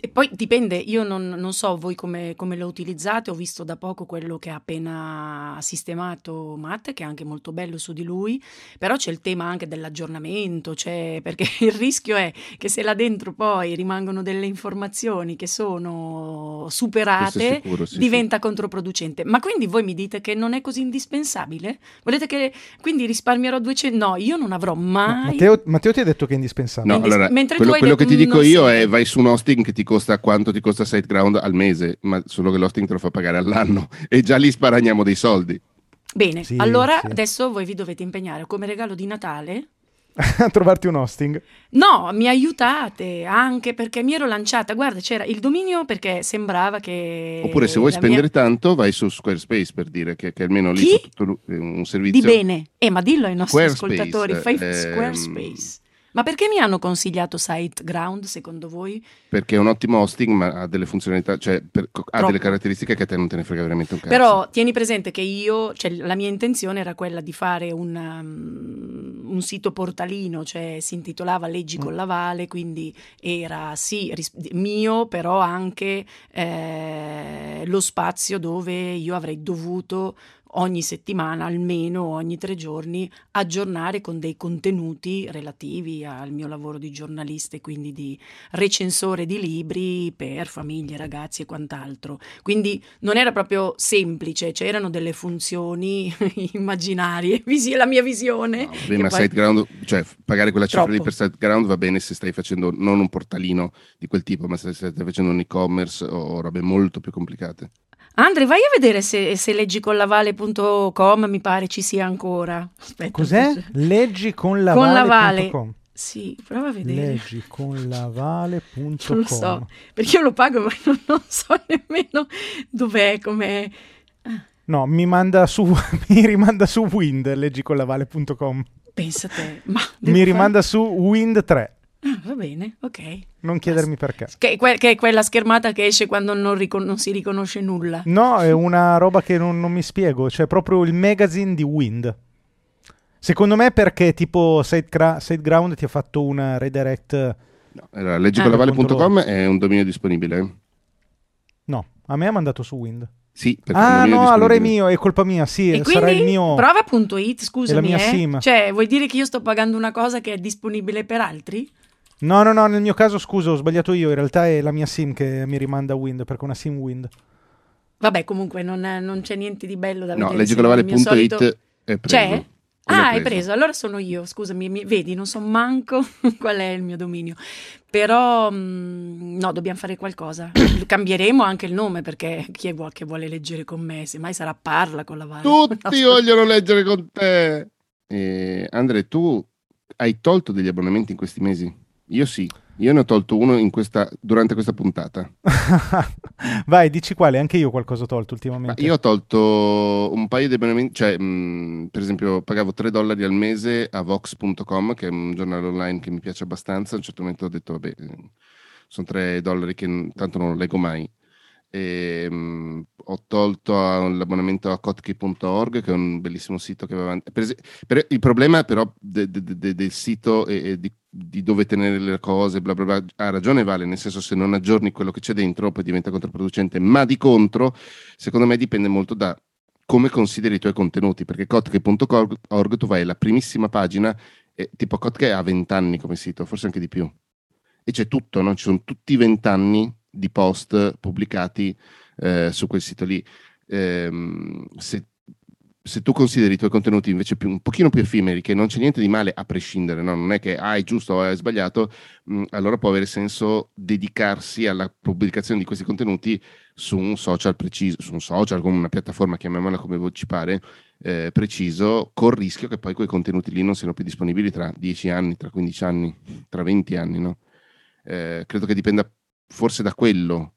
E poi dipende, io non, non so voi come, come, lo utilizzate, ho visto da poco quello che ha appena sistemato Matt, che è anche molto bello su di lui, però c'è il tema anche dell'aggiornamento, cioè, perché il rischio è che se là dentro poi rimangono delle informazioni che sono superate, sicuro, sì, diventa sì. controproducente. Ma quindi voi mi dite che non è così indispensabile? Volete che quindi risparmierò 200? No, io non avrò mai... Matteo, Matteo ti ha detto che è indispensabile. No, Indis- allora, mentre quello, tu hai quello detto che ti dico io sempre. è vai su un hosting che ti costa quanto ti costa SiteGround al mese, ma solo che l'hosting te lo fa pagare all'anno e già lì sparagniamo dei soldi. Bene, Sì, allora sì. adesso voi vi dovete impegnare come regalo di Natale. a trovarti un hosting. No, mi aiutate anche perché mi ero lanciata. Guarda, c'era il dominio perché sembrava che. Oppure se vuoi spendere mia- tanto vai su Squarespace per dire che, che almeno lì Chi? c'è tutto lu- un Di servizio. bene. Eh, ma dillo ai nostri Squarespace, ascoltatori. Fai ehm, Squarespace. Ma perché mi hanno consigliato SiteGround secondo voi? Perché è un ottimo hosting ma ha delle funzionalità, cioè per- ha Troppo. delle caratteristiche che a te non te ne frega veramente un cazzo. Però tieni presente che io, cioè la mia intenzione era quella di fare un, um, un sito portalino, cioè si intitolava Leggi Mm. con la Vale, quindi era sì ris- mio, però anche eh, lo spazio dove io avrei dovuto ogni settimana, almeno ogni tre giorni, aggiornare con dei contenuti relativi al mio lavoro di giornalista e quindi di recensore di libri per famiglie, ragazzi e quant'altro. Quindi non era proprio semplice, c'erano delle funzioni immaginarie, la mia visione. No, beh, ma poi... SiteGround, cioè pagare quella cifra Troppo. lì per SiteGround va bene se stai facendo non un portalino di quel tipo, ma se stai facendo un e-commerce o robe molto più complicate. Andre, vai a vedere se, se leggiconlavale.com mi pare ci sia ancora. Aspetta, Cos'è? Leggiconlavale.com. Con Sì, prova a vedere. Leggiconlavale.com. Non lo so, perché io lo pago ma non, non so nemmeno dov'è, com'è. No, mi manda su, mi rimanda su Wind, leggiconlavale.com. Pensa te, ma... Mi fare... rimanda su Wind 3. Ah, va bene, ok. Non chiedermi perché. Che, che, è quella schermata che esce quando non, ricon- non, si riconosce nulla. No, è una roba che non, non mi spiego. Cioè, proprio il magazine di Wind. Secondo me perché tipo SiteGround ti ha fatto una redirect... No, allora, leggicolavale.com ah, è un dominio disponibile. No, a me ha mandato su Wind. Sì, ah no, allora è mio, è colpa mia, sì, e sarà il mio... Prova.it, scusami, la mia eh? SIM. Cioè, vuoi dire che io sto pagando una cosa che è disponibile per altri? No, no, no, nel mio caso, scusa, ho sbagliato io. In realtà è la mia SIM che mi rimanda Wind, perché è una SIM Wind. Vabbè, comunque non, è, non c'è niente di bello da no, vedere. No, leggicolavale.it solito... è preso. C'è? Ah, hai preso. Allora sono io, scusami, mi, vedi, non so manco qual è il mio dominio. Però mh, mm, no, dobbiamo fare qualcosa. Cambieremo anche il nome perché chi è vuole, che vuole leggere con me, semmai sarà Parla con la Vale. Tutti no, vogliono leggere con te. Eh, Andre, tu hai tolto degli abbonamenti in questi mesi? Io sì. Io ne ho tolto uno questa, durante questa puntata. Vai, dici quale, anche io qualcosa ho tolto ultimamente. Ma io ho tolto un paio di abbonamenti, cioè mh, per esempio pagavo 3 dollari al mese a Vox.com, che è un giornale online che mi piace abbastanza, a un certo momento ho detto vabbè, sono 3 dollari che tanto non leggo mai. E, mh, ho tolto l'abbonamento a kotki.org che è un bellissimo sito che aveva per, per, il problema però de, de, de, del sito e, di di dove tenere le cose, bla bla bla, ha ragione Vale, nel senso se non aggiorni quello che c'è dentro poi diventa controproducente, ma di contro, secondo me dipende molto da come consideri i tuoi contenuti, perché kotke.org tu vai alla primissima pagina, e, tipo Kotke ha 20 anni come sito, forse anche di più, e c'è tutto, no? ci sono tutti i 20 anni di post pubblicati eh, su quel sito lì. Eh, se se tu consideri i tuoi contenuti invece più, un pochino più effimeri, che non c'è niente di male a prescindere, no? non è che ah, è giusto o è sbagliato, mh, mm, allora può avere senso dedicarsi alla pubblicazione di questi contenuti su un social preciso, su un social, con una piattaforma, chiamiamola come ci pare, eh, preciso, col rischio che poi quei contenuti lì non siano più disponibili tra 10 anni, tra 15 anni, tra 20 anni. No? Eh, credo che dipenda forse da quello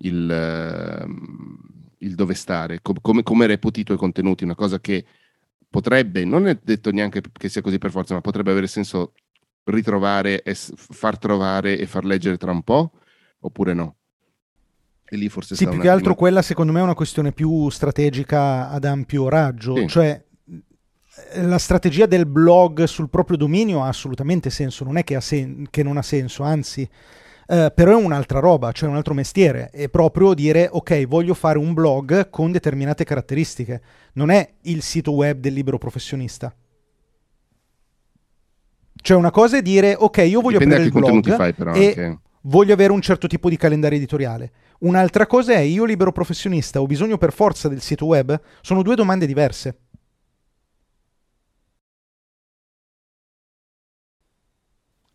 il... Uh, il dove stare, com- come, come reputi i tuoi contenuti, una cosa che potrebbe, non è detto neanche che sia così per forza, ma potrebbe avere senso ritrovare, e far trovare e far leggere tra un po', oppure no? E lì forse sì, più che altro quella secondo me è una questione più strategica ad ampio raggio, sì. cioè la strategia del blog sul proprio dominio ha assolutamente senso, non è che, sen- che non ha senso, anzi eh, però è un'altra roba, cioè un altro mestiere, è proprio dire ok, voglio fare un blog con determinate caratteristiche, non è il sito web del libero professionista. Cioè una cosa è dire ok, io voglio Dipende aprire il blog fai, però, e anche. voglio avere un certo tipo di calendario editoriale. Un'altra cosa è io libero professionista ho bisogno per forza del sito web? Sono due domande diverse.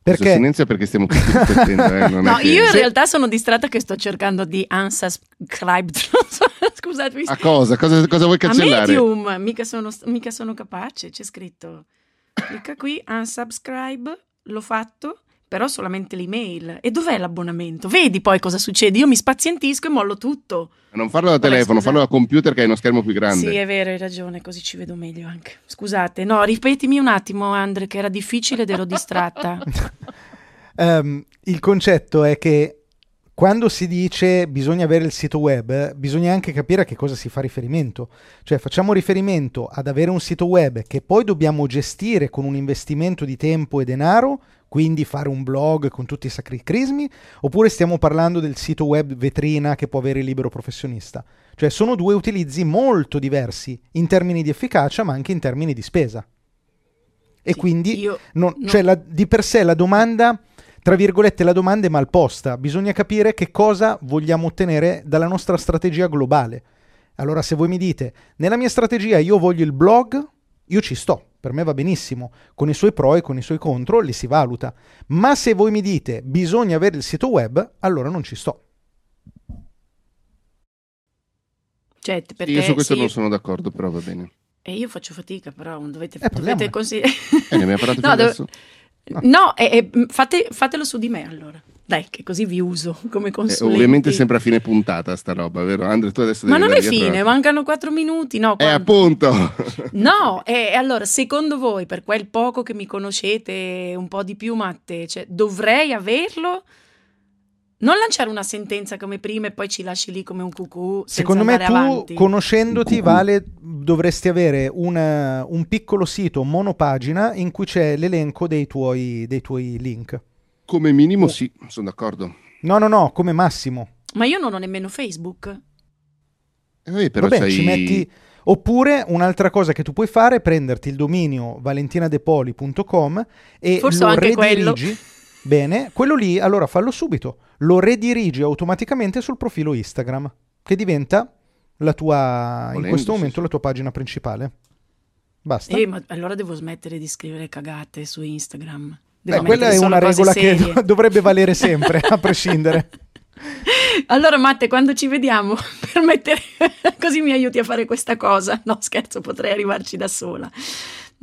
Perché? Silenzio perché stiamo tutti. Eh? no, che... io in realtà sono distratta che sto cercando di unsubscribe. Scusate. A cosa? cosa? cosa? vuoi cancellare? A Medium, mica sono, mica sono capace, c'è scritto. Clicca qui, unsubscribe, l'ho fatto però solamente l'email. E dov'è l'abbonamento? Vedi poi cosa succede? Io mi spazientisco e mollo tutto. Non farlo da telefono, farlo da computer che hai uno schermo più grande. Sì, è vero, hai ragione, così ci vedo meglio anche. Scusate, no, ripetimi un attimo, Andre, che era difficile ed ero distratta. um, il concetto è che quando si dice bisogna avere il sito web, bisogna anche capire a che cosa si fa riferimento. Cioè facciamo riferimento ad avere un sito web che poi dobbiamo gestire con un investimento di tempo e denaro quindi fare un blog con tutti i sacri crismi, oppure stiamo parlando del sito web vetrina che può avere il libero professionista. Cioè sono due utilizzi molto diversi in termini di efficacia, ma anche in termini di spesa. E Sì, quindi non- no. cioè la- di per sé la domanda, tra virgolette, la domanda è mal posta. Bisogna capire che cosa vogliamo ottenere dalla nostra strategia globale. Allora, se voi mi dite, nella mia strategia io voglio il blog, io ci sto, per me va benissimo, con i suoi pro e con i suoi contro li si valuta. Ma se voi mi dite bisogna avere il sito web, allora non ci sto. Cioè, perché Io su questo sì, non sono d'accordo, però va bene. E io faccio fatica, però dovete, Eh, parliamone. dovete considerare. Eh, ne abbiamo parlato No, adesso? No, e- e, fate- fatelo su di me allora. Dai, che così vi uso come Eh, consulente. ovviamente sempre a fine puntata sta roba, vero? Andre, tu adesso Ma devi non è fine, a- mancano quattro minuti. No, Eh, quanto? appunto! No, e allora, secondo voi, per quel poco che mi conoscete un po' di più, Matte, cioè, dovrei averlo? Non lanciare una sentenza come prima e poi ci lasci lì come un cucù senza Secondo me tu, avanti. conoscendoti. Vale, dovresti avere una- un piccolo sito monopagina in cui c'è l'elenco dei tuoi, dei tuoi link. Come minimo sì, sono d'accordo. No, no, no, come massimo. Ma io non ho nemmeno Facebook. Eh, vabbè, però Vabbè, c'hai- ci metti... Oppure un'altra cosa che tu puoi fare è prenderti il dominio valentinadepoli.com e Forse lo anche quello. redirigi. Bene, quello lì, allora fallo subito. Lo redirigi automaticamente sul profilo Instagram, che diventa la tua, in Volendo, questo sì, momento, sì. la tua pagina principale. Basta. Eh, ma allora devo smettere di scrivere cagate su Instagram. Beh, quella è una regola che serie. dovrebbe valere sempre, a prescindere. Allora, Matte, quando ci vediamo per mettere così mi aiuti a fare questa cosa? No, scherzo, potrei arrivarci da sola.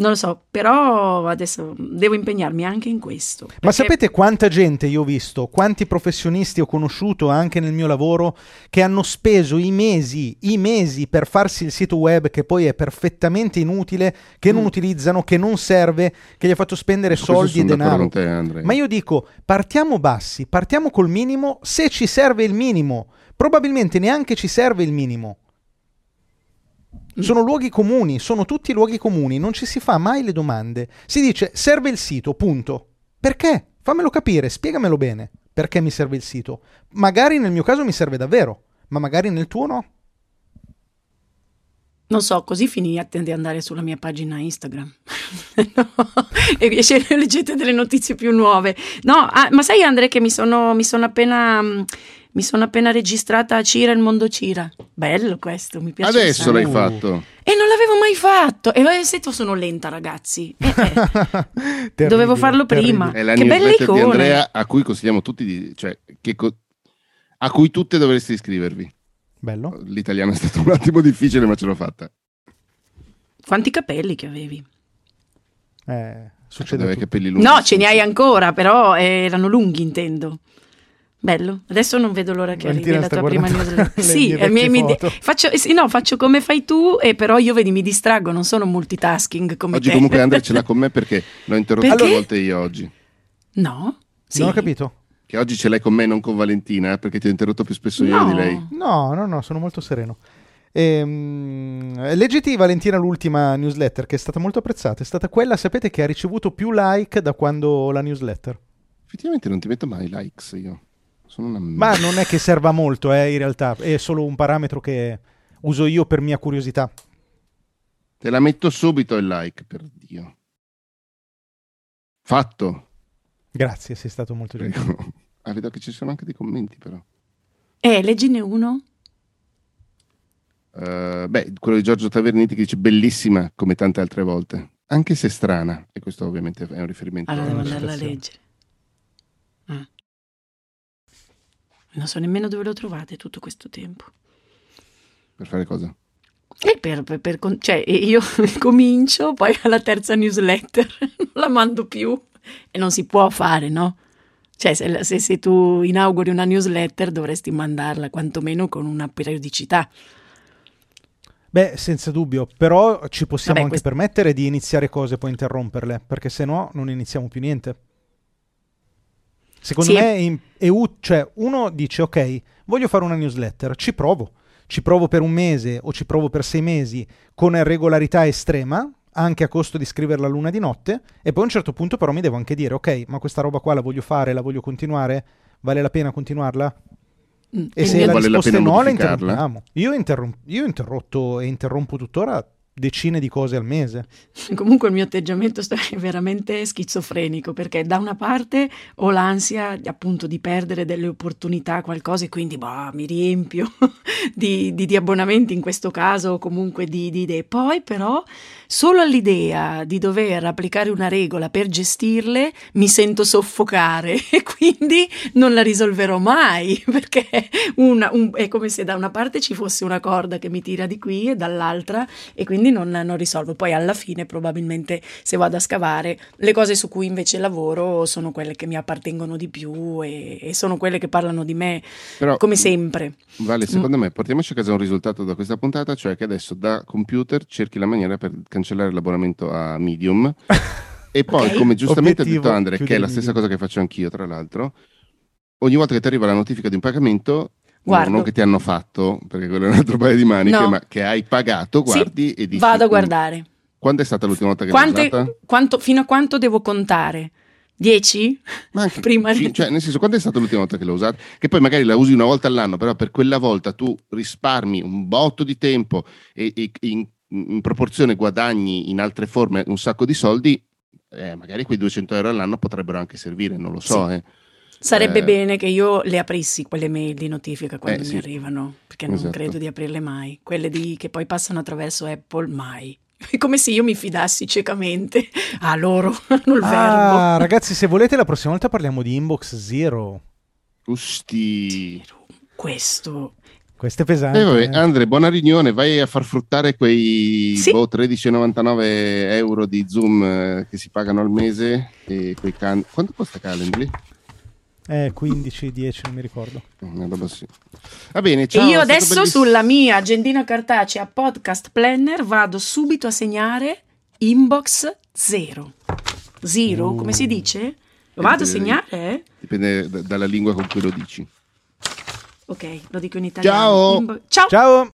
Non lo so, però adesso devo impegnarmi anche in questo. Ma perché- sapete quanta gente io ho visto, quanti professionisti ho conosciuto anche nel mio lavoro che hanno speso i mesi, i mesi per farsi il sito web che poi è perfettamente inutile, che non Mm. utilizzano, che non serve, che gli ha fatto spendere questo soldi e denaro. te. Ma io dico, partiamo bassi, partiamo col minimo, se ci serve il minimo. Probabilmente neanche ci serve il minimo. Sono luoghi comuni, sono tutti luoghi comuni, non ci si fa mai le domande. Si dice serve il sito, punto. Perché? Fammelo capire, spiegamelo bene. Perché mi serve il sito? Magari nel mio caso mi serve davvero, ma magari nel tuo no. Non so, così finite di andare sulla mia pagina Instagram. No, e riesce- leggete delle notizie più nuove. No, ah, ma sai Andre che mi sono, mi sono appena... Mi sono appena registrata a Cira il mondo Cira. Bello questo, mi piace. Adesso sacco. l'hai fatto. E non l'avevo mai fatto. E eh, se tu sono lenta, ragazzi. Eh, eh. Terribile, Dovevo farlo prima. È la Che belle newsletter di. Andrea a cui consigliamo tutti di... Cioè, che co- a cui tutte dovresti iscrivervi. Bello. L'italiano è stato un attimo difficile, ma ce l'ho fatta. Quanti capelli che avevi? Eh, succede Aveva i a tutti. capelli lunghi. No, ce ne hai ancora, però eh, erano lunghi, intendo. Bello. Adesso non vedo l'ora che arrivi Valentina la sta tua prima newsletter. le Sì, mie eh, mi- faccio, eh, sì, no, faccio come fai tu, e però io vedi, mi distraggo, non sono multitasking come Oggi te. comunque Andre ce l'ha con me perché l'ho interrotto due volte io oggi. No? Sì. Non ho capito. Che oggi ce l'hai con me, non con Valentina, eh, perché ti ho interrotto più spesso io No. di lei. No, no, no, sono molto sereno. Ehm, leggiti Valentina l'ultima newsletter che è stata molto apprezzata, è stata quella, sapete, che ha ricevuto più like da quando ho la newsletter. Effettivamente non ti metto mai likes io. Sono una Ma non è che serva molto, eh, in realtà, è solo un parametro che uso io per mia curiosità. Te la metto subito il like, per Dio. Fatto. Grazie, sei stato molto gentile. ah, vedo che ci sono anche dei commenti però. Eh, leggine uno. Eh, beh, quello di Giorgio Taverniti che dice bellissima come tante altre volte, anche se strana, e questo ovviamente è un riferimento Allora a devo andarla a leggere. Ah. Non so nemmeno dove lo trovate tutto questo tempo. per fare cosa? E per, per- per con- cioè, io comincio, poi alla terza newsletter non la mando più e non si può fare, no? Cioè, se, se- se tu inauguri una newsletter dovresti mandarla quantomeno con una periodicità. Beh, senza dubbio, però ci possiamo Vabbè, anche questo- permettere di iniziare cose e poi interromperle, perché se no non iniziamo più niente. Secondo Sì. me in- è ut- cioè, uno dice ok, voglio fare una newsletter, ci provo. Ci provo per un mese o ci provo per sei mesi con regolarità estrema anche a costo di scriverla l'una di notte, e poi a un certo punto però mi devo anche dire, ok, ma questa roba qua la voglio fare, la voglio continuare, vale la pena continuarla? Mm. E, se la vale risposta è no, la interrompiamo. Io, interrom- io ho interrotto e interrompo tuttora decine di cose al mese. Comunque il mio atteggiamento è veramente schizofrenico perché da una parte ho l'ansia appunto di perdere delle opportunità, qualcosa e quindi bah, mi riempio di, di, di, abbonamenti in questo caso o comunque di, di idee. Poi però solo all'idea di dover applicare una regola per gestirle mi sento soffocare e quindi non la risolverò mai perché una, un, è come se da una parte ci fosse una corda che mi tira di qui e dall'altra e quindi non, non, risolvo. Poi alla fine probabilmente se vado a scavare le cose su cui invece lavoro sono quelle che mi appartengono di più e, e sono quelle che parlano di me Però, come sempre. Vale, secondo mm. me portiamoci a casa un risultato da questa puntata, cioè che adesso da computer cerchi la maniera per cancellare l'abbonamento a Medium. e poi, okay. come giustamente Obiettivo, ha detto Andre, che è la stessa cosa che faccio anch'io, tra l'altro, ogni volta che ti arriva la notifica di un pagamento, Guardo. non che ti hanno fatto, perché quello è un altro paio di maniche, no. ma che hai pagato, guardi sì, e dici... Vado a guardare. Quando è stata l'ultima volta che Quante, l'hai usata? Quanto, fino a quanto devo contare? 10? Ma anche, Prima c- cioè, nel senso, quando è stata l'ultima volta che l'ho usata? Che poi magari la usi una volta all'anno, però per quella volta tu risparmi un botto di tempo e, e in, in, proporzione guadagni in altre forme un sacco di soldi, eh, magari quei 200 euro all'anno potrebbero anche servire, non lo so. Sì. Eh. Sarebbe eh, bene che io le aprissi quelle mail di notifica quando eh, mi sì. arrivano, perché non esatto. credo di aprirle mai. Quelle di, che poi passano attraverso Apple, mai. È come se io mi fidassi ciecamente a loro, il ah, verbo. Ragazzi, se volete, la prossima volta parliamo di Inbox Zero. Usti. Questo questo è pesante. Eh, vabbè, eh. Andre, buona riunione. Vai a far fruttare quei sì. boh, 13,99 euro di Zoom eh, che si pagano al mese. E quei can- Quanto costa Calendly? Eh, 15, 10, non mi ricordo. Roba sì. Va bene, ciao. E io adesso sulla mia agendina cartacea podcast planner vado subito a segnare inbox zero. Zero, uh. come si dice? Lo vado a segnare? Eh? Dipende d- dalla lingua con cui lo dici. Ok, lo dico in italiano. Ciao. Inbo- ciao. Ciao.